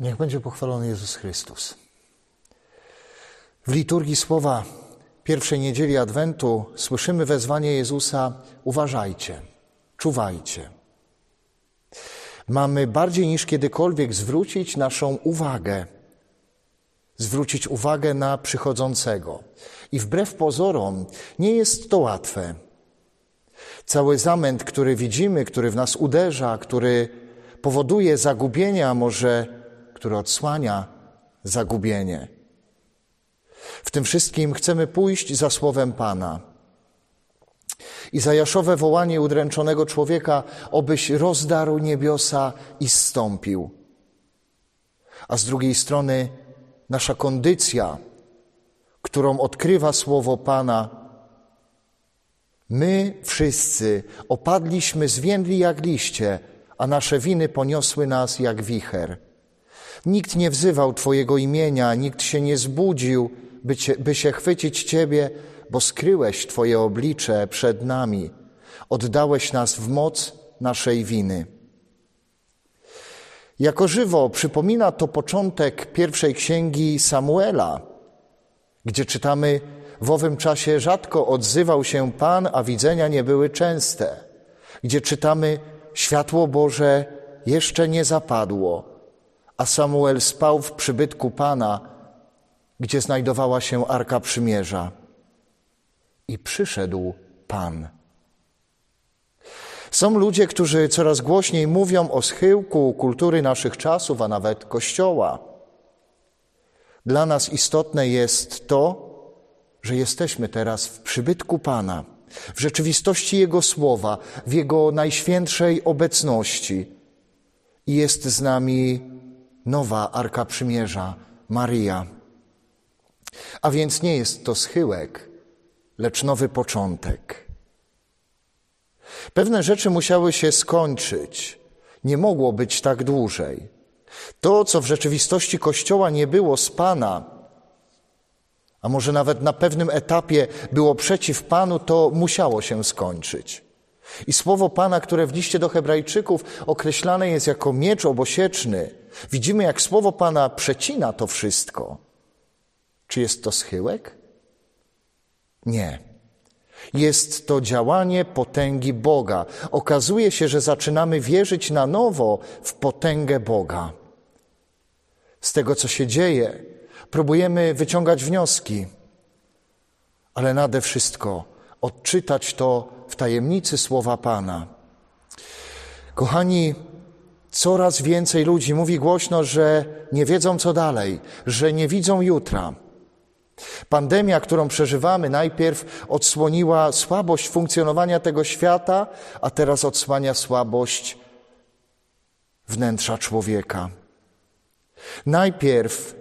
Niech będzie pochwalony Jezus Chrystus. W liturgii słowa pierwszej niedzieli Adwentu słyszymy wezwanie Jezusa: uważajcie, czuwajcie. Mamy bardziej niż kiedykolwiek zwrócić naszą uwagę, zwrócić uwagę na przychodzącego. I wbrew pozorom nie jest to łatwe. Cały zamęt, który widzimy, który w nas uderza, który powoduje zagubienie, a może który odsłania zagubienie. W tym wszystkim chcemy pójść za słowem Pana. Izajaszowe wołanie udręczonego człowieka, obyś rozdarł niebiosa i zstąpił. A z drugiej strony nasza kondycja, którą odkrywa słowo Pana. My wszyscy opadliśmy zwiędli jak liście, a nasze winy poniosły nas jak wicher. Nikt nie wzywał Twojego imienia, nikt się nie zbudził, by, cię, by się chwycić Ciebie, bo skryłeś Twoje oblicze przed nami, oddałeś nas w moc naszej winy. Jako żywo przypomina to początek pierwszej księgi Samuela, gdzie czytamy: W owym czasie rzadko odzywał się Pan, a widzenia nie były częste, gdzie czytamy: Światło Boże jeszcze nie zapadło a Samuel spał w przybytku Pana, gdzie znajdowała się Arka Przymierza. I przyszedł Pan. Są ludzie, którzy coraz głośniej mówią o schyłku kultury naszych czasów, a nawet Kościoła. Dla nas istotne jest to, że jesteśmy teraz w przybytku Pana, w rzeczywistości Jego słowa, w Jego najświętszej obecności i jest z nami nowa Arka Przymierza, Maria. A więc nie jest to schyłek, lecz nowy początek. Pewne rzeczy musiały się skończyć. Nie mogło być tak dłużej. To, co w rzeczywistości Kościoła nie było z Pana, a może nawet na pewnym etapie było przeciw Panu, to musiało się skończyć. I słowo Pana, które w liście do Hebrajczyków określane jest jako miecz obosieczny, widzimy, jak słowo Pana przecina to wszystko. Czy jest to schyłek? Nie. Jest to działanie potęgi Boga. Okazuje się, że zaczynamy wierzyć na nowo w potęgę Boga. Z tego, co się dzieje, próbujemy wyciągać wnioski, ale nade wszystko odczytać to w tajemnicy słowa Pana. Kochani, coraz więcej ludzi mówi głośno, że nie wiedzą co dalej, że nie widzą jutra. Pandemia, którą przeżywamy, najpierw odsłoniła słabość funkcjonowania tego świata, a teraz odsłania słabość wnętrza człowieka. Najpierw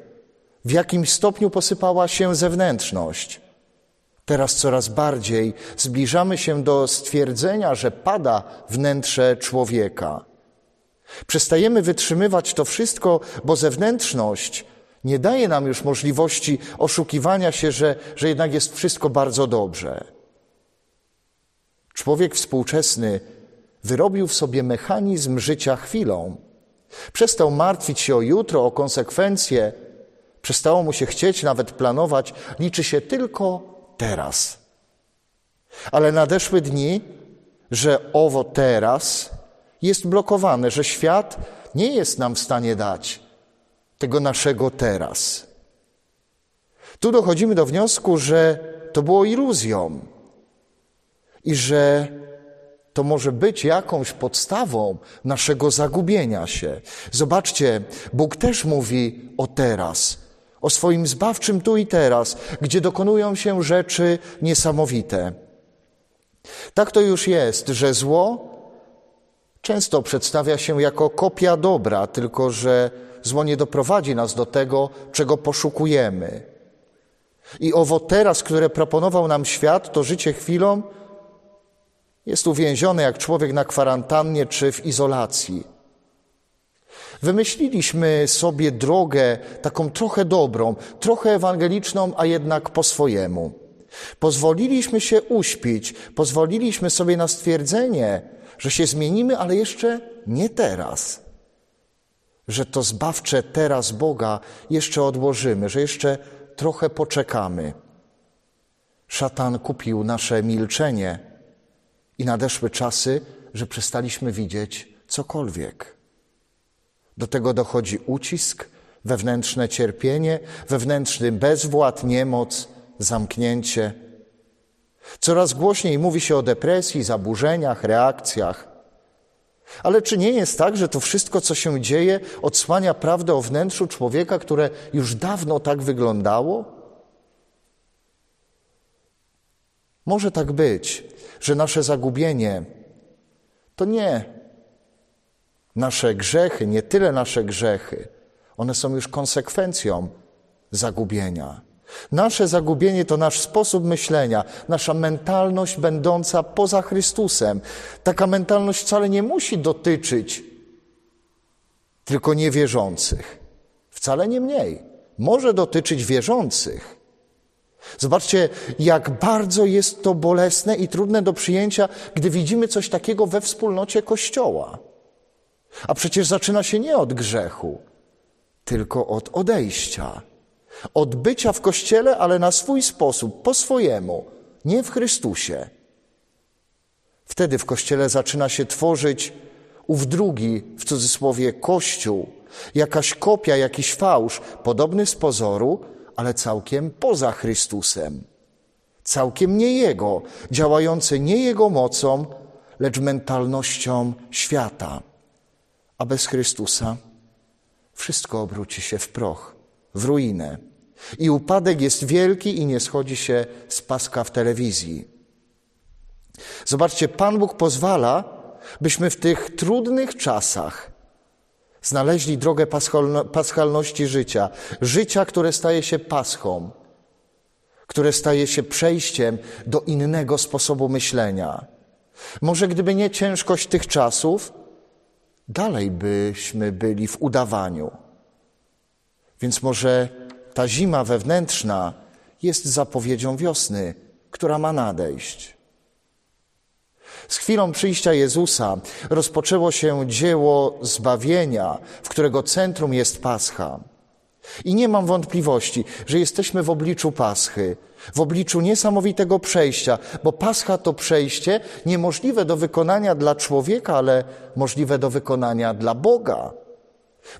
w jakimś stopniu posypała się zewnętrzność, Teraz coraz bardziej zbliżamy się do stwierdzenia, że pada wnętrze człowieka. Przestajemy wytrzymywać to wszystko, bo zewnętrzność nie daje nam już możliwości oszukiwania się, że, że jednak jest wszystko bardzo dobrze. Człowiek współczesny wyrobił w sobie mechanizm życia chwilą. Przestał martwić się o jutro, o konsekwencje, przestało mu się chcieć nawet planować, liczy się tylko teraz. Ale nadeszły dni, że owo teraz jest blokowane, że świat nie jest nam w stanie dać tego naszego teraz. Tu dochodzimy do wniosku, że to było iluzją i że to może być jakąś podstawą naszego zagubienia się. Zobaczcie, Bóg też mówi o teraz o swoim zbawczym tu i teraz, gdzie dokonują się rzeczy niesamowite. Tak to już jest, że zło często przedstawia się jako kopia dobra, tylko że zło nie doprowadzi nas do tego, czego poszukujemy. I owo teraz, które proponował nam świat, to życie chwilą, jest uwięzione jak człowiek na kwarantannie czy w izolacji. Wymyśliliśmy sobie drogę taką trochę dobrą, trochę ewangeliczną, a jednak po swojemu. Pozwoliliśmy się uśpić, pozwoliliśmy sobie na stwierdzenie, że się zmienimy, ale jeszcze nie teraz. że to zbawcze teraz Boga jeszcze odłożymy, że jeszcze trochę poczekamy. Szatan kupił nasze milczenie i nadeszły czasy, że przestaliśmy widzieć cokolwiek. Do tego dochodzi ucisk, wewnętrzne cierpienie, wewnętrzny bezwład, niemoc, zamknięcie. Coraz głośniej mówi się o depresji, zaburzeniach, reakcjach. Ale czy nie jest tak, że to wszystko, co się dzieje, odsłania prawdę o wnętrzu człowieka, które już dawno tak wyglądało? Może tak być, że nasze zagubienie to nie nasze grzechy, nie tyle nasze grzechy, one są już konsekwencją zagubienia. Nasze zagubienie to nasz sposób myślenia, nasza mentalność będąca poza Chrystusem. Taka mentalność wcale nie musi dotyczyć tylko niewierzących. Wcale nie mniej. Może dotyczyć wierzących. Zobaczcie, jak bardzo jest to bolesne i trudne do przyjęcia, gdy widzimy coś takiego we wspólnocie Kościoła. A przecież zaczyna się nie od grzechu, tylko od odejścia. Od bycia w Kościele, ale na swój sposób, po swojemu, nie w Chrystusie. Wtedy w Kościele zaczyna się tworzyć ów drugi, w cudzysłowie, Kościół, jakaś kopia, jakiś fałsz, podobny z pozoru, ale całkiem poza Chrystusem. Całkiem nie Jego, działający nie Jego mocą, lecz mentalnością świata. A bez Chrystusa wszystko obróci się w proch, w ruinę. I upadek jest wielki i nie schodzi się z paska w telewizji. Zobaczcie, Pan Bóg pozwala, byśmy w tych trudnych czasach znaleźli drogę paschalności życia, życia, które staje się paschą, które staje się przejściem do innego sposobu myślenia. Może gdyby nie ciężkość tych czasów, dalej byśmy byli w udawaniu. Więc może ta zima wewnętrzna jest zapowiedzią wiosny, która ma nadejść. Z chwilą przyjścia Jezusa rozpoczęło się dzieło zbawienia, w którego centrum jest Pascha. I nie mam wątpliwości, że jesteśmy w obliczu Paschy, w obliczu niesamowitego przejścia, bo Pascha to przejście niemożliwe do wykonania dla człowieka, ale możliwe do wykonania dla Boga.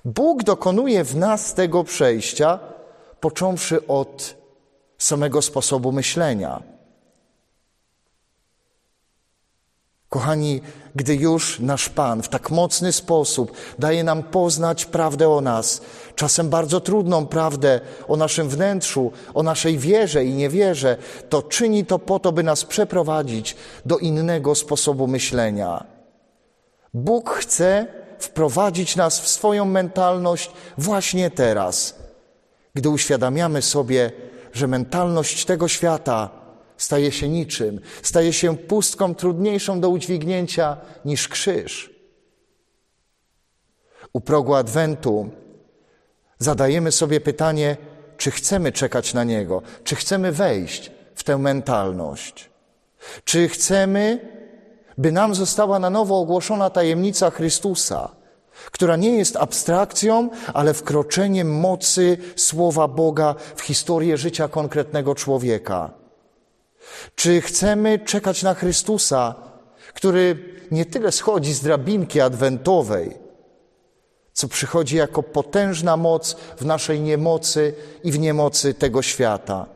Bóg dokonuje w nas tego przejścia, począwszy od samego sposobu myślenia. Kochani, gdy już nasz Pan w tak mocny sposób daje nam poznać prawdę o nas, czasem bardzo trudną prawdę o naszym wnętrzu, o naszej wierze i niewierze, to czyni to po to, by nas przeprowadzić do innego sposobu myślenia. Bóg chce wprowadzić nas w swoją mentalność właśnie teraz, gdy uświadamiamy sobie, że mentalność tego świata staje się niczym, staje się pustką trudniejszą do udźwignięcia niż krzyż. U progu Adwentu zadajemy sobie pytanie, czy chcemy czekać na Niego, czy chcemy wejść w tę mentalność, czy chcemy, by nam została na nowo ogłoszona tajemnica Chrystusa, która nie jest abstrakcją, ale wkroczeniem mocy Słowa Boga w historię życia konkretnego człowieka. Czy chcemy czekać na Chrystusa, który nie tyle schodzi z drabinki adwentowej, co przychodzi jako potężna moc w naszej niemocy i w niemocy tego świata.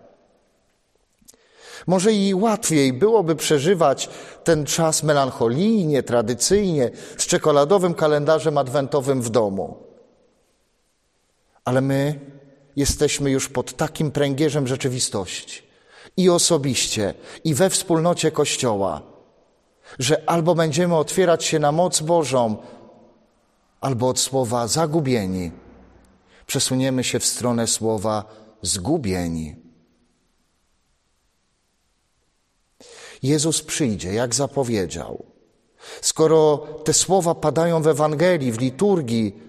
Może i łatwiej byłoby przeżywać ten czas melancholijnie, tradycyjnie, z czekoladowym kalendarzem adwentowym w domu. Ale my jesteśmy już pod takim pręgierzem rzeczywistości i osobiście, i we wspólnocie Kościoła, że albo będziemy otwierać się na moc Bożą, albo od słowa zagubieni przesuniemy się w stronę słowa zgubieni. Jezus przyjdzie, jak zapowiedział. Skoro te słowa padają w Ewangelii, w liturgii,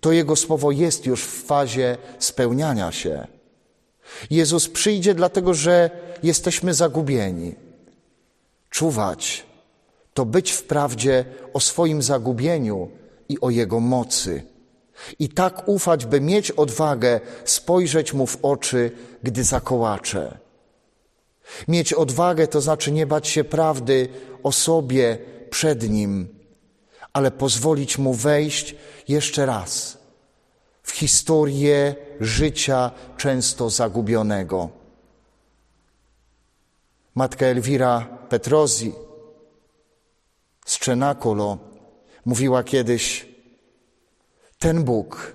to Jego słowo jest już w fazie spełniania się. Jezus przyjdzie dlatego, że jesteśmy zagubieni. Czuwać to być w prawdzie o swoim zagubieniu i o Jego mocy. I tak ufać, by mieć odwagę spojrzeć mu w oczy, gdy zakołacze. Mieć odwagę to znaczy nie bać się prawdy o sobie przed nim, ale pozwolić mu wejść jeszcze raz w historię życia często zagubionego. Matka Elwira Petrozi z Czenakolo mówiła kiedyś: Ten Bóg,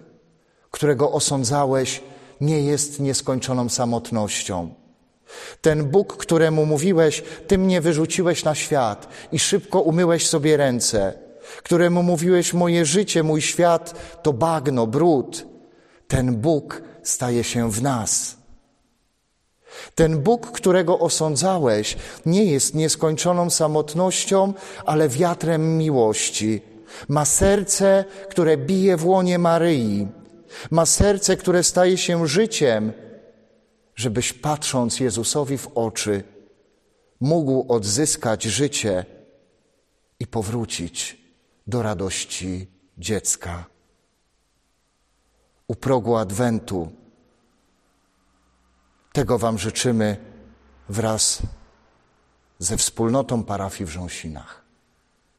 którego osądzałeś, nie jest nieskończoną samotnością. Ten Bóg, któremu mówiłeś, Ty mnie wyrzuciłeś na świat i szybko umyłeś sobie ręce, któremu mówiłeś, moje życie, mój świat to bagno, brud. Ten Bóg staje się w nas. Ten Bóg, którego osądzałeś, nie jest nieskończoną samotnością, ale wiatrem miłości. Ma serce, które bije w łonie Maryi. Ma serce, które staje się życiem, żebyś patrząc Jezusowi w oczy, mógł odzyskać życie i powrócić do radości dziecka. U progu Adwentu tego Wam życzymy wraz ze wspólnotą parafii w Rząsinach.